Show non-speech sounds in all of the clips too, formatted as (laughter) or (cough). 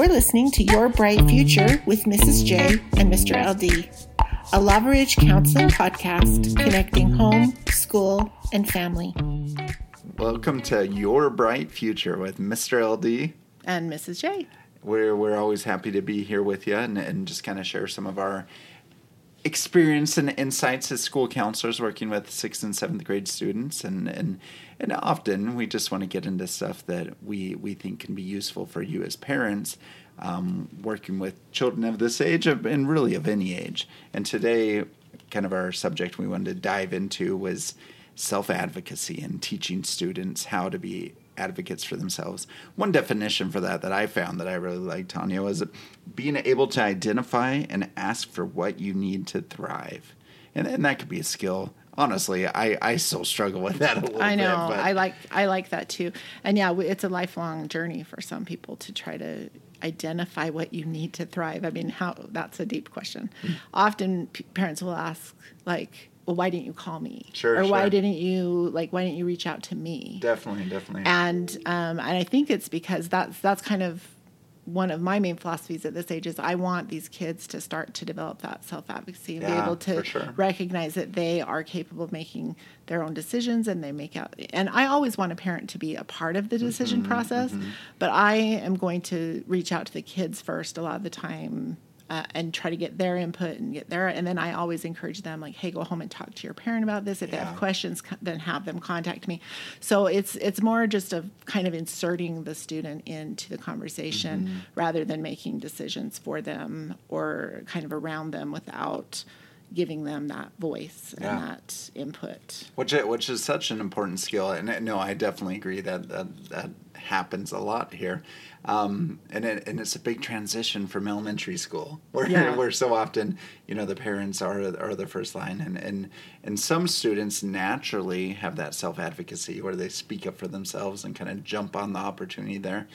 You're listening to Your Bright Future with Mrs. J and Mr. LD, a Lava Ridge Counseling podcast connecting home, school, and family. Welcome to Your Bright Future with Mr. LD. And Mrs. J. We're, we're always happy to be here with you and, and just kind of share some of our experience and insights as school counselors working with sixth and seventh grade students and and and often we just want to get into stuff that we we think can be useful for you as parents um, working with children of this age and really of any age and today kind of our subject we wanted to dive into was self advocacy and teaching students how to be advocates for themselves. One definition for that that I found that I really like, Tanya, was being able to identify and ask for what you need to thrive. And, and that could be a skill. Honestly, I, I still struggle with that a little bit. I know. Bit, I like I like that too. And yeah, it's a lifelong journey for some people to try to identify what you need to thrive. I mean, how that's a deep question. Mm-hmm. Often p- parents will ask like well, why didn't you call me? Sure. Or sure. why didn't you like why didn't you reach out to me? Definitely, definitely. And um, and I think it's because that's that's kind of one of my main philosophies at this age is I want these kids to start to develop that self advocacy and yeah, be able to sure. recognize that they are capable of making their own decisions and they make out. And I always want a parent to be a part of the decision mm-hmm, process, mm-hmm. but I am going to reach out to the kids first a lot of the time uh, and try to get their input and get their and then i always encourage them like hey go home and talk to your parent about this if yeah. they have questions then have them contact me so it's it's more just of kind of inserting the student into the conversation mm-hmm. rather than making decisions for them or kind of around them without giving them that voice and yeah. that input. Which which is such an important skill, and no, I definitely agree that that, that happens a lot here. Um, and it, and it's a big transition from elementary school, where yeah. (laughs) where so often you know the parents are are the first line, and and and some students naturally have that self advocacy where they speak up for themselves and kind of jump on the opportunity there.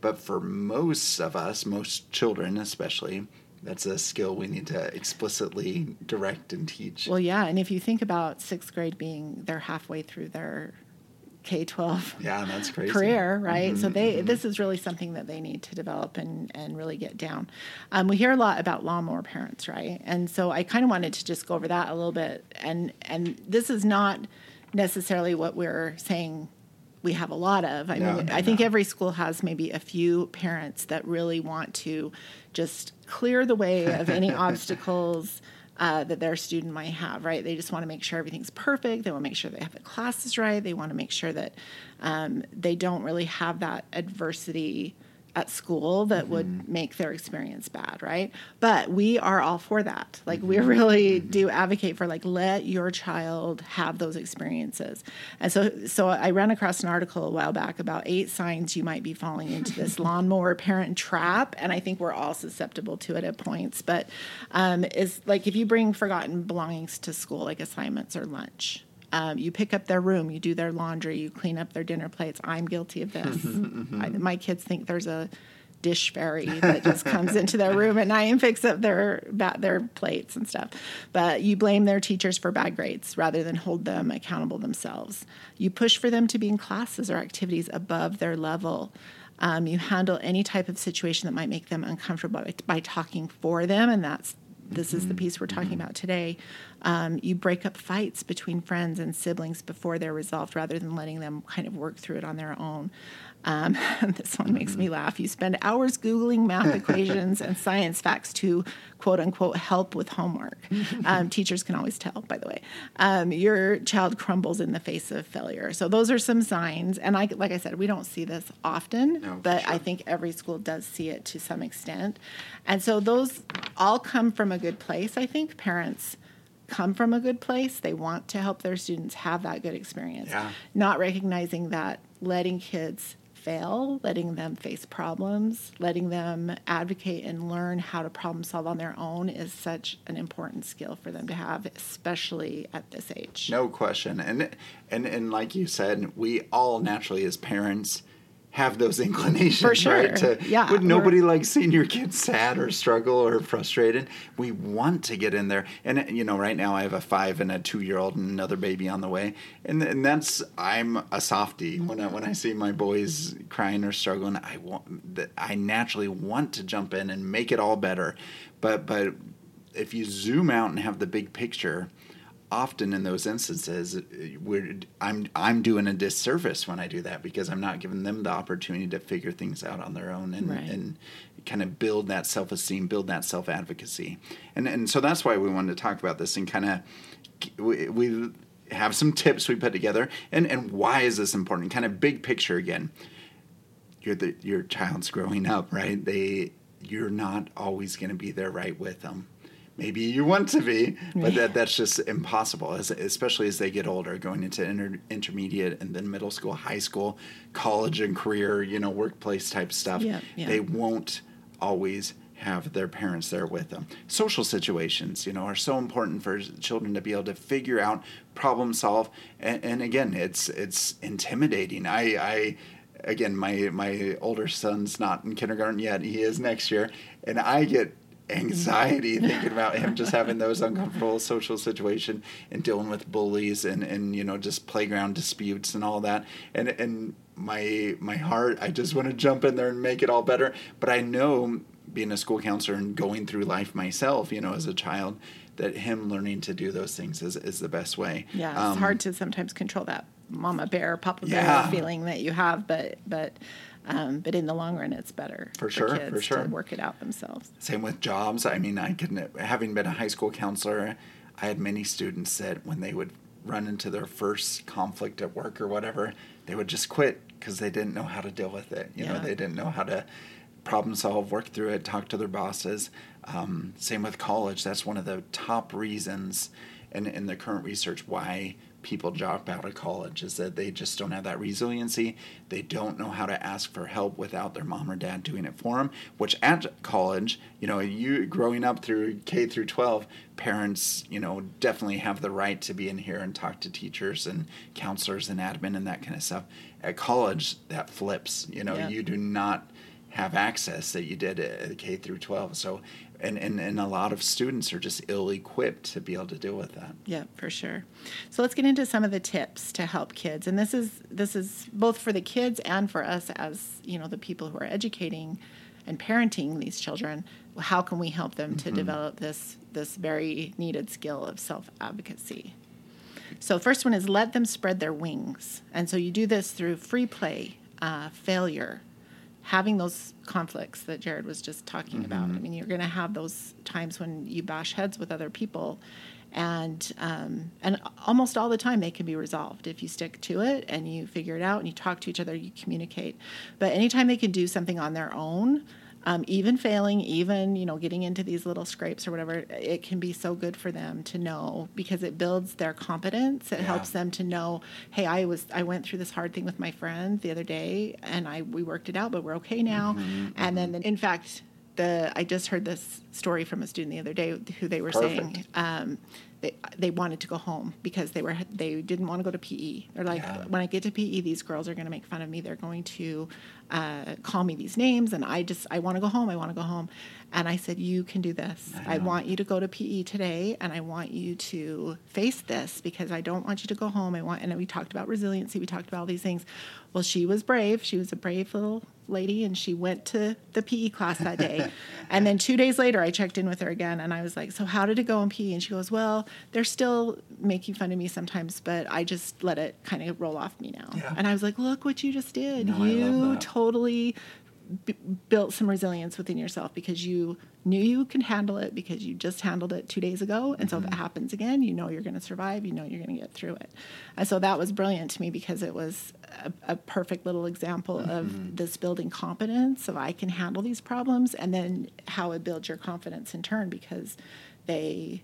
But for most of us, most children especially, that's a skill we need to explicitly direct and teach. Well, yeah, and if you think about sixth grade being they're halfway through their K twelve yeah, that's crazy. career, right? Mm-hmm, so they mm-hmm. this is really something that they need to develop and and really get down. Um, we hear a lot about lawnmower parents, right? And so I kind of wanted to just go over that a little bit. And and this is not necessarily what we're saying we have a lot of. I no, mean, no, I think no. every school has maybe a few parents that really want to just clear the way of any (laughs) obstacles uh, that their student might have, right? They just want to make sure everything's perfect. They want to make sure they have the classes right. They want to make sure that um, they don't really have that adversity at school that mm-hmm. would make their experience bad, right? But we are all for that. Like mm-hmm. we really mm-hmm. do advocate for like let your child have those experiences. And so so I ran across an article a while back about eight signs you might be falling into this (laughs) lawnmower parent trap and I think we're all susceptible to it at points, but um, is like if you bring forgotten belongings to school like assignments or lunch um, you pick up their room, you do their laundry, you clean up their dinner plates. I'm guilty of this. (laughs) I, my kids think there's a dish fairy that just comes into their room at night and picks up their their plates and stuff. But you blame their teachers for bad grades rather than hold them accountable themselves. You push for them to be in classes or activities above their level. Um, you handle any type of situation that might make them uncomfortable by, by talking for them, and that's this is the piece we're talking about today. Um, you break up fights between friends and siblings before they're resolved rather than letting them kind of work through it on their own. Um, (laughs) this one makes me laugh. You spend hours Googling math (laughs) equations and science facts to quote unquote help with homework. (laughs) Um, teachers can always tell, by the way. Um, your child crumbles in the face of failure. So those are some signs. And I, like I said, we don't see this often, no, but sure. I think every school does see it to some extent. And so those all come from a good place, I think. Parents come from a good place. They want to help their students have that good experience. Yeah. Not recognizing that letting kids fail, letting them face problems, letting them advocate and learn how to problem solve on their own is such an important skill for them to have, especially at this age. No question. And and and like you said, we all naturally as parents have those (laughs) inclinations, For sure. right? To, Yeah, Would nobody like seeing your kids sad or struggle or frustrated? We want to get in there, and uh, you know, right now I have a five and a two year old and another baby on the way, and and that's I'm a softie mm-hmm. when I when I see my boys crying or struggling. I want that I naturally want to jump in and make it all better, but but if you zoom out and have the big picture often in those instances we're, I'm I'm doing a disservice when I do that because I'm not giving them the opportunity to figure things out on their own and, Right. and kind of build that self esteem, build that self advocacy, and and so that's why we wanted to talk about this and kind of we, we have some tips we put together and and why is this important? Kind of big picture again. You're the your child's growing up, right? They you're not always going to be there right with them maybe you want to be, but that that's just impossible. As, especially as they get older, going into inter, intermediate and then middle school, high school, college and career, you know, workplace type stuff. Yeah, yeah. They won't always have their parents there with them. Social situations, you know, are so important for children to be able to figure out, problem solve, and, and again, it's it's intimidating. I I again, my my older son's not in kindergarten yet. He is next year, and I get anxiety (laughs) thinking about him just having those uncomfortable social situation and dealing with bullies and and you know just playground disputes and all that. And and my my heart I just want to jump in there and make it all better. But I know being a school counselor and going through life myself you know as a child that him learning to do those things is, is the best way. Yeah, it's Um, hard to sometimes control that mama bear, papa Yeah. bear feeling that you have, but but um, but in the long run, it's better For sure, for kids sure. to work it out themselves. Same with jobs. I mean, I can, having been a high school counselor, I had many students that when they would run into their first conflict at work or whatever, they would just quit because they didn't know how to deal with it. You know, they didn't know how to problem solve, work through it, talk to their bosses. Um, same with college. That's one of the top reasons in, in the current research why people drop out of college is that they just don't have that resiliency. They don't know how to ask for help without their mom or dad doing it for them. Which at college, you know, you growing up through K through 12, parents, you know, definitely have the right to be in here and talk to teachers and counselors and admin and that kind of stuff. At college, that flips. You know, Yeah. you do not have access that you did at K through 12. So, and, and, and a lot of students are just ill equipped to be able to deal with that. Yeah, for sure. So let's get into some of the tips to help kids. And this is this is both for the kids and for us as, you know, the people who are educating and parenting these children. How can we help them to develop this this very needed skill of self-advocacy? So first one is let them spread their wings. And so you do this through free play, uh, failure, having those conflicts that Jared was just talking about. I mean, you're going to have those times when you bash heads with other people, and um, and almost all the time they can be resolved if you stick to it and you figure it out and you talk to each other, you communicate. But anytime they can do something on their own. Um, even failing, even you know, getting into these little scrapes or whatever, it can be so good for them to know because it builds their competence. It Yeah. helps them to know, hey, I was I went through this hard thing with my friend the other day, and I we worked it out, but we're okay now. Mm-hmm, and then, in fact, the I just heard this story from a student the other day who they were saying um, they they wanted to go home because they were they didn't want to go to PE. They're like, Yeah. when I get to PE, these girls are going to make fun of me. They're going to uh, call me these names, and I just I want to go home. I want to go home. And I said, you can do this. I, know. want you to go to PE today, and I want you to face this because I don't want you to go home. I want, and we talked about resiliency. We talked about all these things. Well, she was brave. She was a brave little lady, and she went to the PE class that day. and then two days later, I checked in with her again, and I was like, "So how did it go in PE?" And she goes, "Well, they're still making fun of me sometimes, but I just let it kind of roll off me now." Yeah. And I was like, "Look what you just did! No, you totally." B- built some resilience within yourself because you knew you could handle it because you just handled it two days ago. And so if it mm-hmm. happens again you know you're going to survive you know you're going to get through it. And so that was brilliant to me because it was a, a perfect little example of mm-hmm. this building competence of i can handle these problems and then how it builds your confidence in turn because they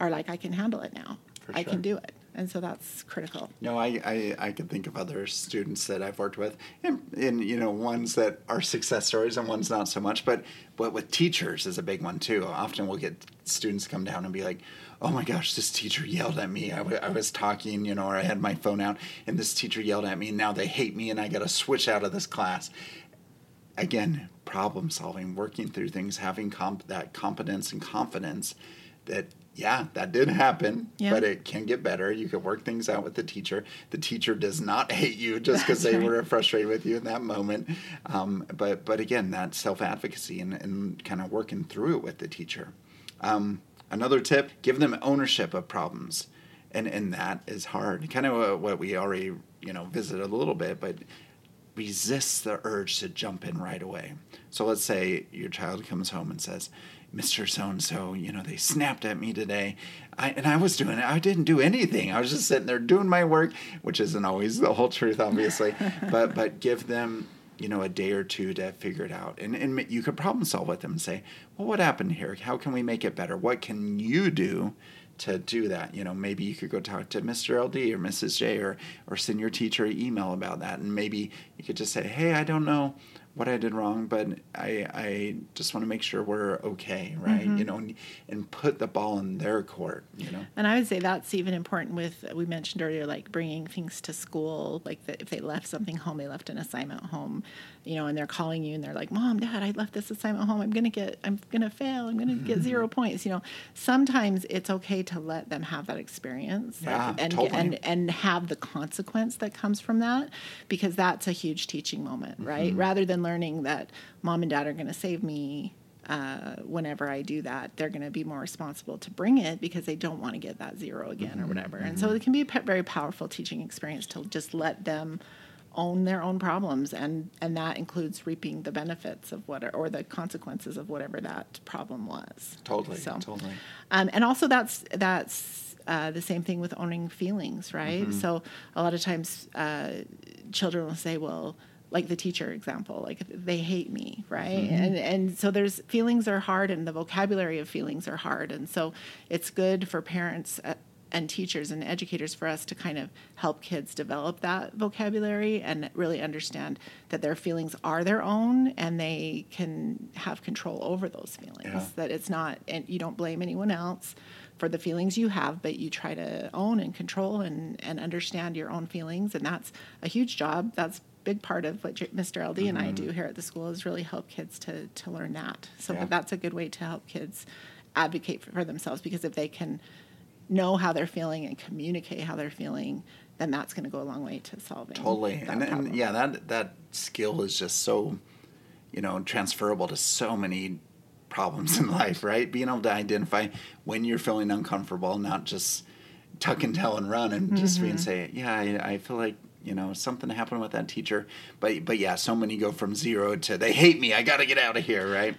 are like i can handle it now. I can do it and so that's critical. No, I, I, I can think of other students that I've worked with, and, and you know ones that are success stories and ones not so much. But but with teachers is a big one too. Often we'll get students come down and be like, "Oh my gosh, this teacher yelled at me. I, w- I was talking, you know, or I had my phone out, and this teacher yelled at me. And now they hate me, and I got to switch out of this class." Again, problem solving, working through things, having comp- that competence and confidence that yeah, that did happen, yeah. but it can get better. You can work things out with the teacher. The teacher does not (laughs) hate you just because they right. were frustrated with you in that moment. Um, but but again, that self advocacy and, and kind of working through it with the teacher. Um, another tip: give them ownership of problems, and and that is hard. Kind of what we already you know visited a little bit, but resist the urge to jump in right away. So let's say your child comes home and says, Mr. So and so, you know, they snapped at me today. I, and I was doing it. I didn't do anything. I was just sitting there doing my work, which isn't always the whole truth, obviously. (laughs) but but give them, you know, a day or two to figure it out. And, and you could problem solve with them and say, well, what happened here? How can we make it better? What can you do to do that. You know, maybe you could go talk to Mr. LD or Mrs. J or or send your teacher an email about that, and maybe you could just say, "Hey, I don't know what I did wrong, but I I just want to make sure we're okay, right? Mm-hmm. You know, and, and, put the ball in their court. You know, and I would say that's even important with we mentioned earlier, like bringing things to school. Like the, if they left something home, they left an assignment home, you know, and they're calling you and they're like, "Mom, Dad, I left this assignment home. I'm gonna get, I'm gonna fail. I'm gonna mm-hmm. get zero points." You know, sometimes it's okay to let them have that experience, yeah, like, and totally. and and have the consequence that comes from that, because that's a huge teaching moment, right? Mm-hmm. Rather than learning that mom and dad are going to save me uh, whenever I do that, they're going to be more responsible to bring it because they don't want to get that zero again mm-hmm, or whatever. Mm-hmm. And so it can be a very powerful teaching experience to just let them own their own problems, and and that includes reaping the benefits of what or the consequences of whatever that problem was. Totally. So, totally. Um, and also that's that's. Uh, the same thing with owning feelings, right? Mm-hmm. So a lot of times, uh, children will say, "Well, like the teacher example like they hate me right mm-hmm. and and so there's feelings are hard and the vocabulary of feelings are hard and so it's good for parents uh, and teachers and educators for us to kind of help kids develop that vocabulary and really understand that their feelings are their own and they can have control over those feelings yeah. that it's not and you don't blame anyone else for the feelings you have, but you try to own and control and, and understand your own feelings. And that's a huge job. That's big part of what Mr. LD mm-hmm. and I do mm-hmm. here at the school is really help kids to to learn that. So yeah. that's a good way to help kids advocate for, for themselves because if they can know how they're feeling and communicate how they're feeling, then that's going to go a long way to solving. It. Totally, and, and yeah, that that skill is just so, you know, transferable to so many problems in (laughs) life, right? Being able to identify when you're feeling uncomfortable, not just tuck and tell and run, and just mm-hmm. being say, yeah, I, I feel like you know something happened with that teacher but but yeah so many go from zero to they hate me i got to get out of here right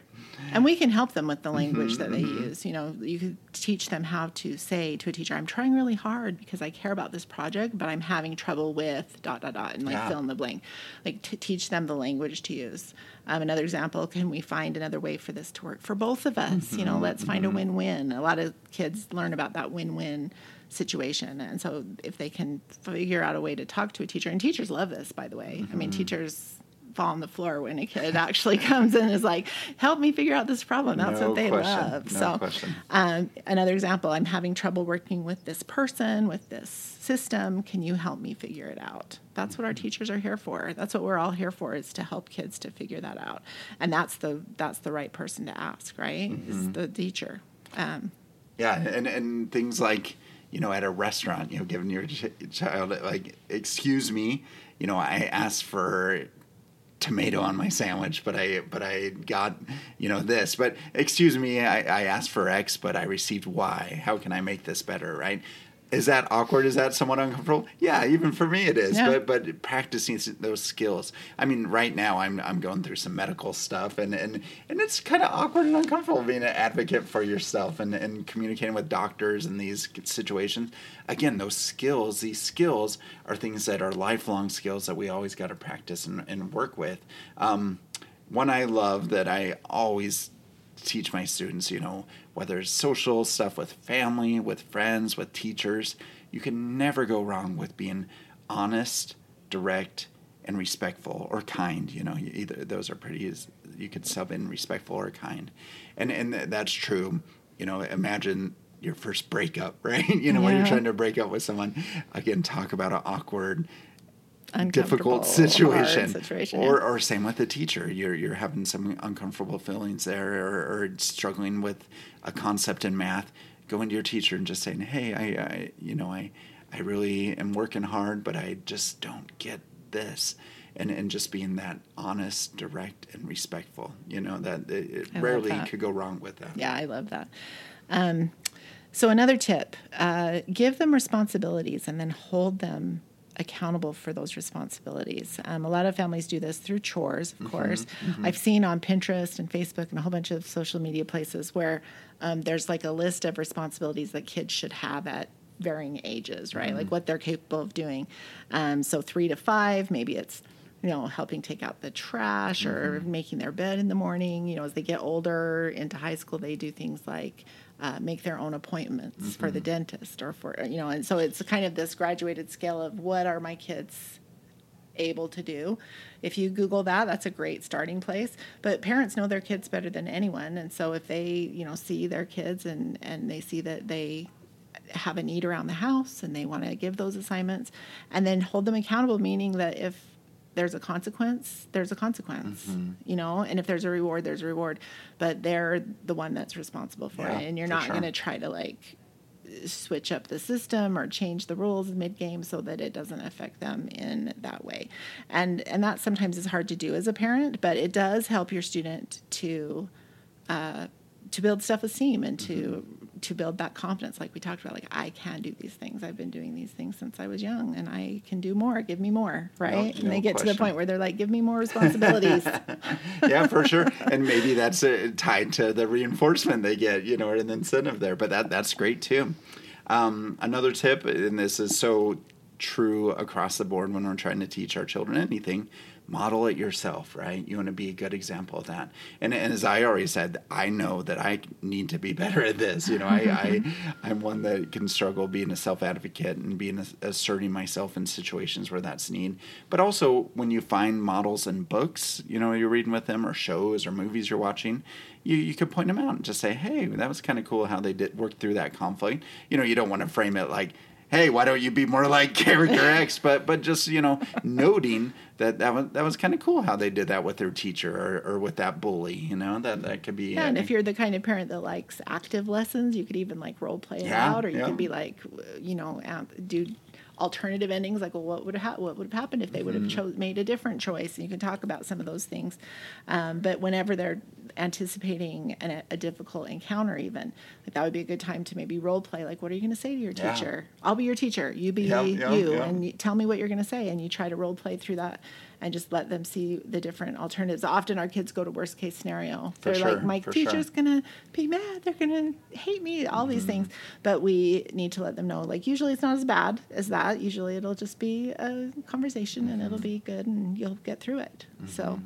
and we can help them with the language mm-hmm, that they mm-hmm. use you know you could teach them how to say to a teacher i'm trying really hard because i care about this project but i'm having trouble with dot dot dot and like yeah. fill in the blank like to teach them the language to use um, another example can we find another way for this to work for both of us mm-hmm, you know mm-hmm, let's find a mm-hmm. win-win a lot of kids learn about that win-win situation. And so if they can figure out a way to talk to a teacher, and teachers love this, by the way. Mm-hmm. I mean, mm-hmm. teachers fall on the floor when a kid (laughs) actually comes in and is like, "Help me figure out this problem." That's no what they question. love. No so, um, another example: I'm having trouble working with this person, with this system. Can you help me figure it out? That's what our mm-hmm. teachers are here for. That's what we're all here for: is to help kids to figure that out. And that's the that's the right person to ask, right? Mm-hmm. Is the teacher. Um, yeah, and and things like you know, at a restaurant, you know, giving your ch- child like, excuse me, you know, I asked for tomato on my sandwich, but I but I got you know this. But excuse me, I, I asked for X, but I received Y. How can I make this better? Right? Is that awkward? Is that somewhat uncomfortable? Yeah, even for me it is. Yeah. But but practicing those skills. I mean, right now I'm I'm going through some medical stuff, and and and it's kind of awkward and uncomfortable being an advocate for yourself and and communicating with doctors in these situations. Again, those skills, these skills are things that are lifelong skills that we always got to practice and, and work with. Um, one I love that I always teach my students, you know, whether it's social stuff with family, with friends, with teachers, you can never go wrong with being honest, direct, and respectful or kind. You know, either those are pretty. You could sub in respectful or kind, and and that's true. You know, imagine your first breakup, (laughs) right? You know, yeah. when you're trying to break up with someone. Again, talk about an awkward difficult situation, situation or, yeah. or same with the teacher. You're you're having some uncomfortable feelings there or, or, struggling with a concept in math. Going to your teacher and just saying hey I, I you know I I really am working hard but I just don't get this. And and just being that honest direct and respectful you know that it, it rarely that. could go wrong with that yeah I love that. Um, so another tip uh, give them responsibilities and then hold them accountable for those responsibilities. Um, a lot of families do this through chores, of mm-hmm, course. Mm-hmm. I've seen on Pinterest and Facebook and a whole bunch of social media places where um, there's like a list of responsibilities that kids should have at varying ages, right? Mm-hmm. Like what they're capable of doing. Um, so three to five, maybe it's you know helping take out the trash or mm-hmm. making their bed in the morning. You know, as they get older into high school, they do things like uh, make their own appointments mm-hmm. for the mm-hmm. dentist or for you know and so it's kind of this graduated scale of what are my kids able to do if you google that that's a great starting place but parents know their kids better than anyone and so if they you know see their kids and and they see that they have a need around the house and they want to give those assignments and then hold them accountable meaning that if there's a consequence, there's a consequence, mm-hmm. you know, and if there's a reward, there's a reward, but they're the one that's responsible for yeah, it. And you're not sure. going to try to like switch up the system or change the rules mid game so that it doesn't affect them in that way. And and that sometimes is hard to do as a parent, but it does help your student to uh, to build self-esteem and to mm-hmm to build that confidence. Like we talked about like i can do these things. I've been doing these things since i was young and i can do more. Give me more right? No, and no they get question. to the point where they're like give me more (laughs) responsibilities. (laughs) Yeah for sure. And maybe that's uh, tied to the reinforcement they get you know or an incentive there but that that's great too. Um, another tip and this is so true across the board when we're trying to teach our children anything model it yourself, right? You want to be a good example of that. And, and as I already said, I know that I need to be (laughs) better at this. You know, I, I am one that can struggle being a self advocate and being asserting myself in situations where that's need. But also when you find models in books, you know, you're reading with them or shows or movies you're watching, you, you could point them out and just say, hey, that was kind of cool how they did work through that conflict. You know, you don't want to frame it like, hey, why don't you be more like character X? But but just you know, noting that that was that was kind of cool how they did that with their teacher or, or with that bully. You know that that could be. Yeah, and uh, if you're the kind of parent that likes active lessons, you could even like role play it yeah, out, or you yeah. could be like, you know, do alternative endings like well what would have what would have happened if they would have mm-hmm. cho- made a different choice and you can talk about some of those things um, but whenever they're anticipating an, a difficult encounter even like that would be a good time to maybe role play like what are you going to say to your teacher yeah. i'll be your teacher you be yep, yep, you yep. and you, tell me what you're going to say and you try to role play through that and just let them see the different alternatives. Often our kids go to worst case scenario. For They're sure, like, my teacher's sure. gonna be mad. They're gonna hate me. All mm-hmm. these things, but we need to let them know. Like usually it's not as bad as that. Usually it'll just be a conversation mm-hmm. and it'll mm-hmm. be good and you'll get through it. Mm-hmm. So.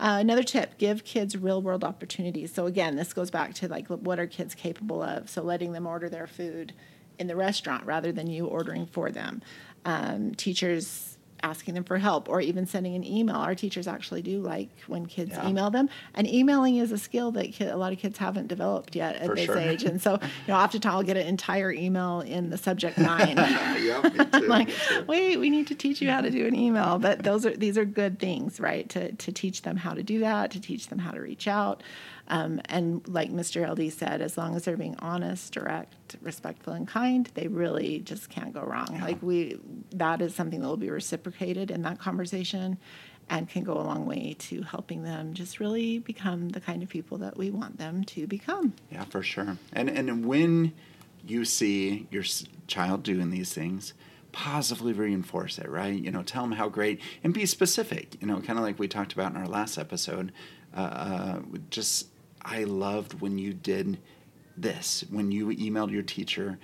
Uh, another tip give kids real world opportunities so again this goes back to like what are kids capable of so letting them order their food in the restaurant rather than you ordering for them um, teachers asking them for help or even sending an email. Our teachers actually do like when kids yeah. email them, and emailing is a skill that kid, a lot of kids haven't developed yet at for this sure. age. And so, (laughs) you know, oftentimes I'll get an entire email in the subject (laughs) line. yeah, (laughs) like, wait, we need to teach you how to do an email. But those are these are good things, right? To to teach them how to do that, to teach them how to reach out. Um, and like Mr. LD said, as long as they're being honest, direct, respectful, and kind, they really just can't go wrong. Like we, that is something that will be reciprocated in that conversation, and can go a long way to helping them just really become the kind of people that we want them to become. Yeah, for sure. And and when you see your child doing these things, positively reinforce it, right? You know, tell them how great and be specific. You know, kind of like we talked about in our last episode. Uh, uh just I loved when you did this, when you emailed your teacher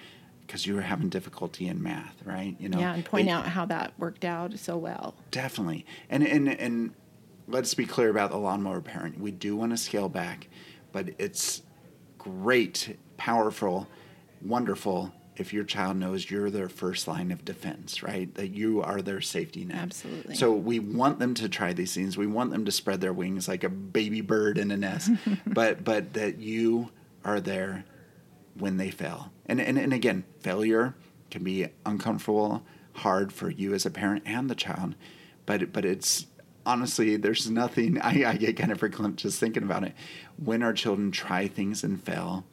because you were having difficulty in math, right? You know, yeah, and point out how that worked out so well. Definitely, and and and let's be clear about the lawnmower parent. We do want to scale back, but it's great, powerful, wonderful if your child knows you're their first line of defense, right? That you are their safety net. Absolutely. So we want them to try these things. We want them to spread their wings like a baby bird in a nest, (laughs) but but that you are there when they fail. And, and and again, failure can be uncomfortable, hard for you as a parent and the child, but but it's honestly, there's nothing. (laughs) I, I get kind of verklempt just thinking about it. When our children try things and fail,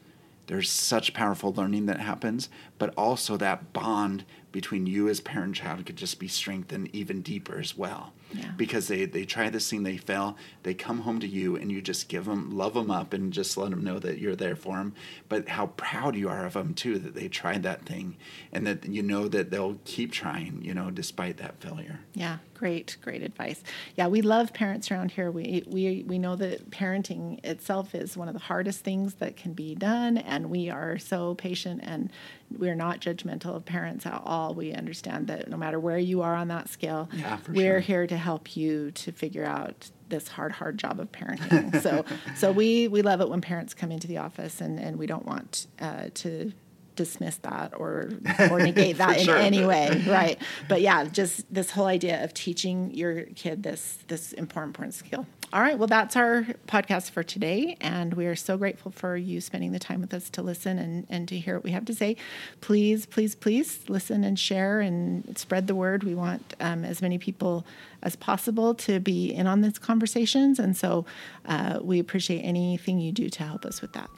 there's such powerful learning that happens, but also that bond between you as parent and child could just be strengthened even deeper as well. Yeah. Because they, they try this thing, they fail, they come home to you, and you just give them, love them up, and just let them know that you're there for them. But how proud you are of them too that they tried that thing, and that you know that they'll keep trying, you know, despite that failure. Yeah, great, great advice. Yeah, we love parents around here. We we we know that parenting itself is one of the hardest things that can be done, and we are so patient and we're not judgmental of parents at all. We understand that no matter where you are on that scale, Yeah, we're sure. here to help you to figure out this hard, hard job of parenting. so, so we we love it when parents come into the office, and and we don't want uh, to dismiss that or (laughs) or negate that in sure. any way, (laughs) right? But yeah, just this whole idea of teaching your kid this this important important skill. All right, well that's our podcast for today, and we are so grateful for you spending the time with us to listen and and to hear what we have to say. Please, please, please listen and share and spread the word. We want um, as many people as possible to be in on these conversations, and so uh, we appreciate anything you do to help us with that.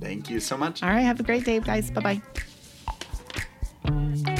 Thank you so much. All right, have a great day, guys. Bye bye.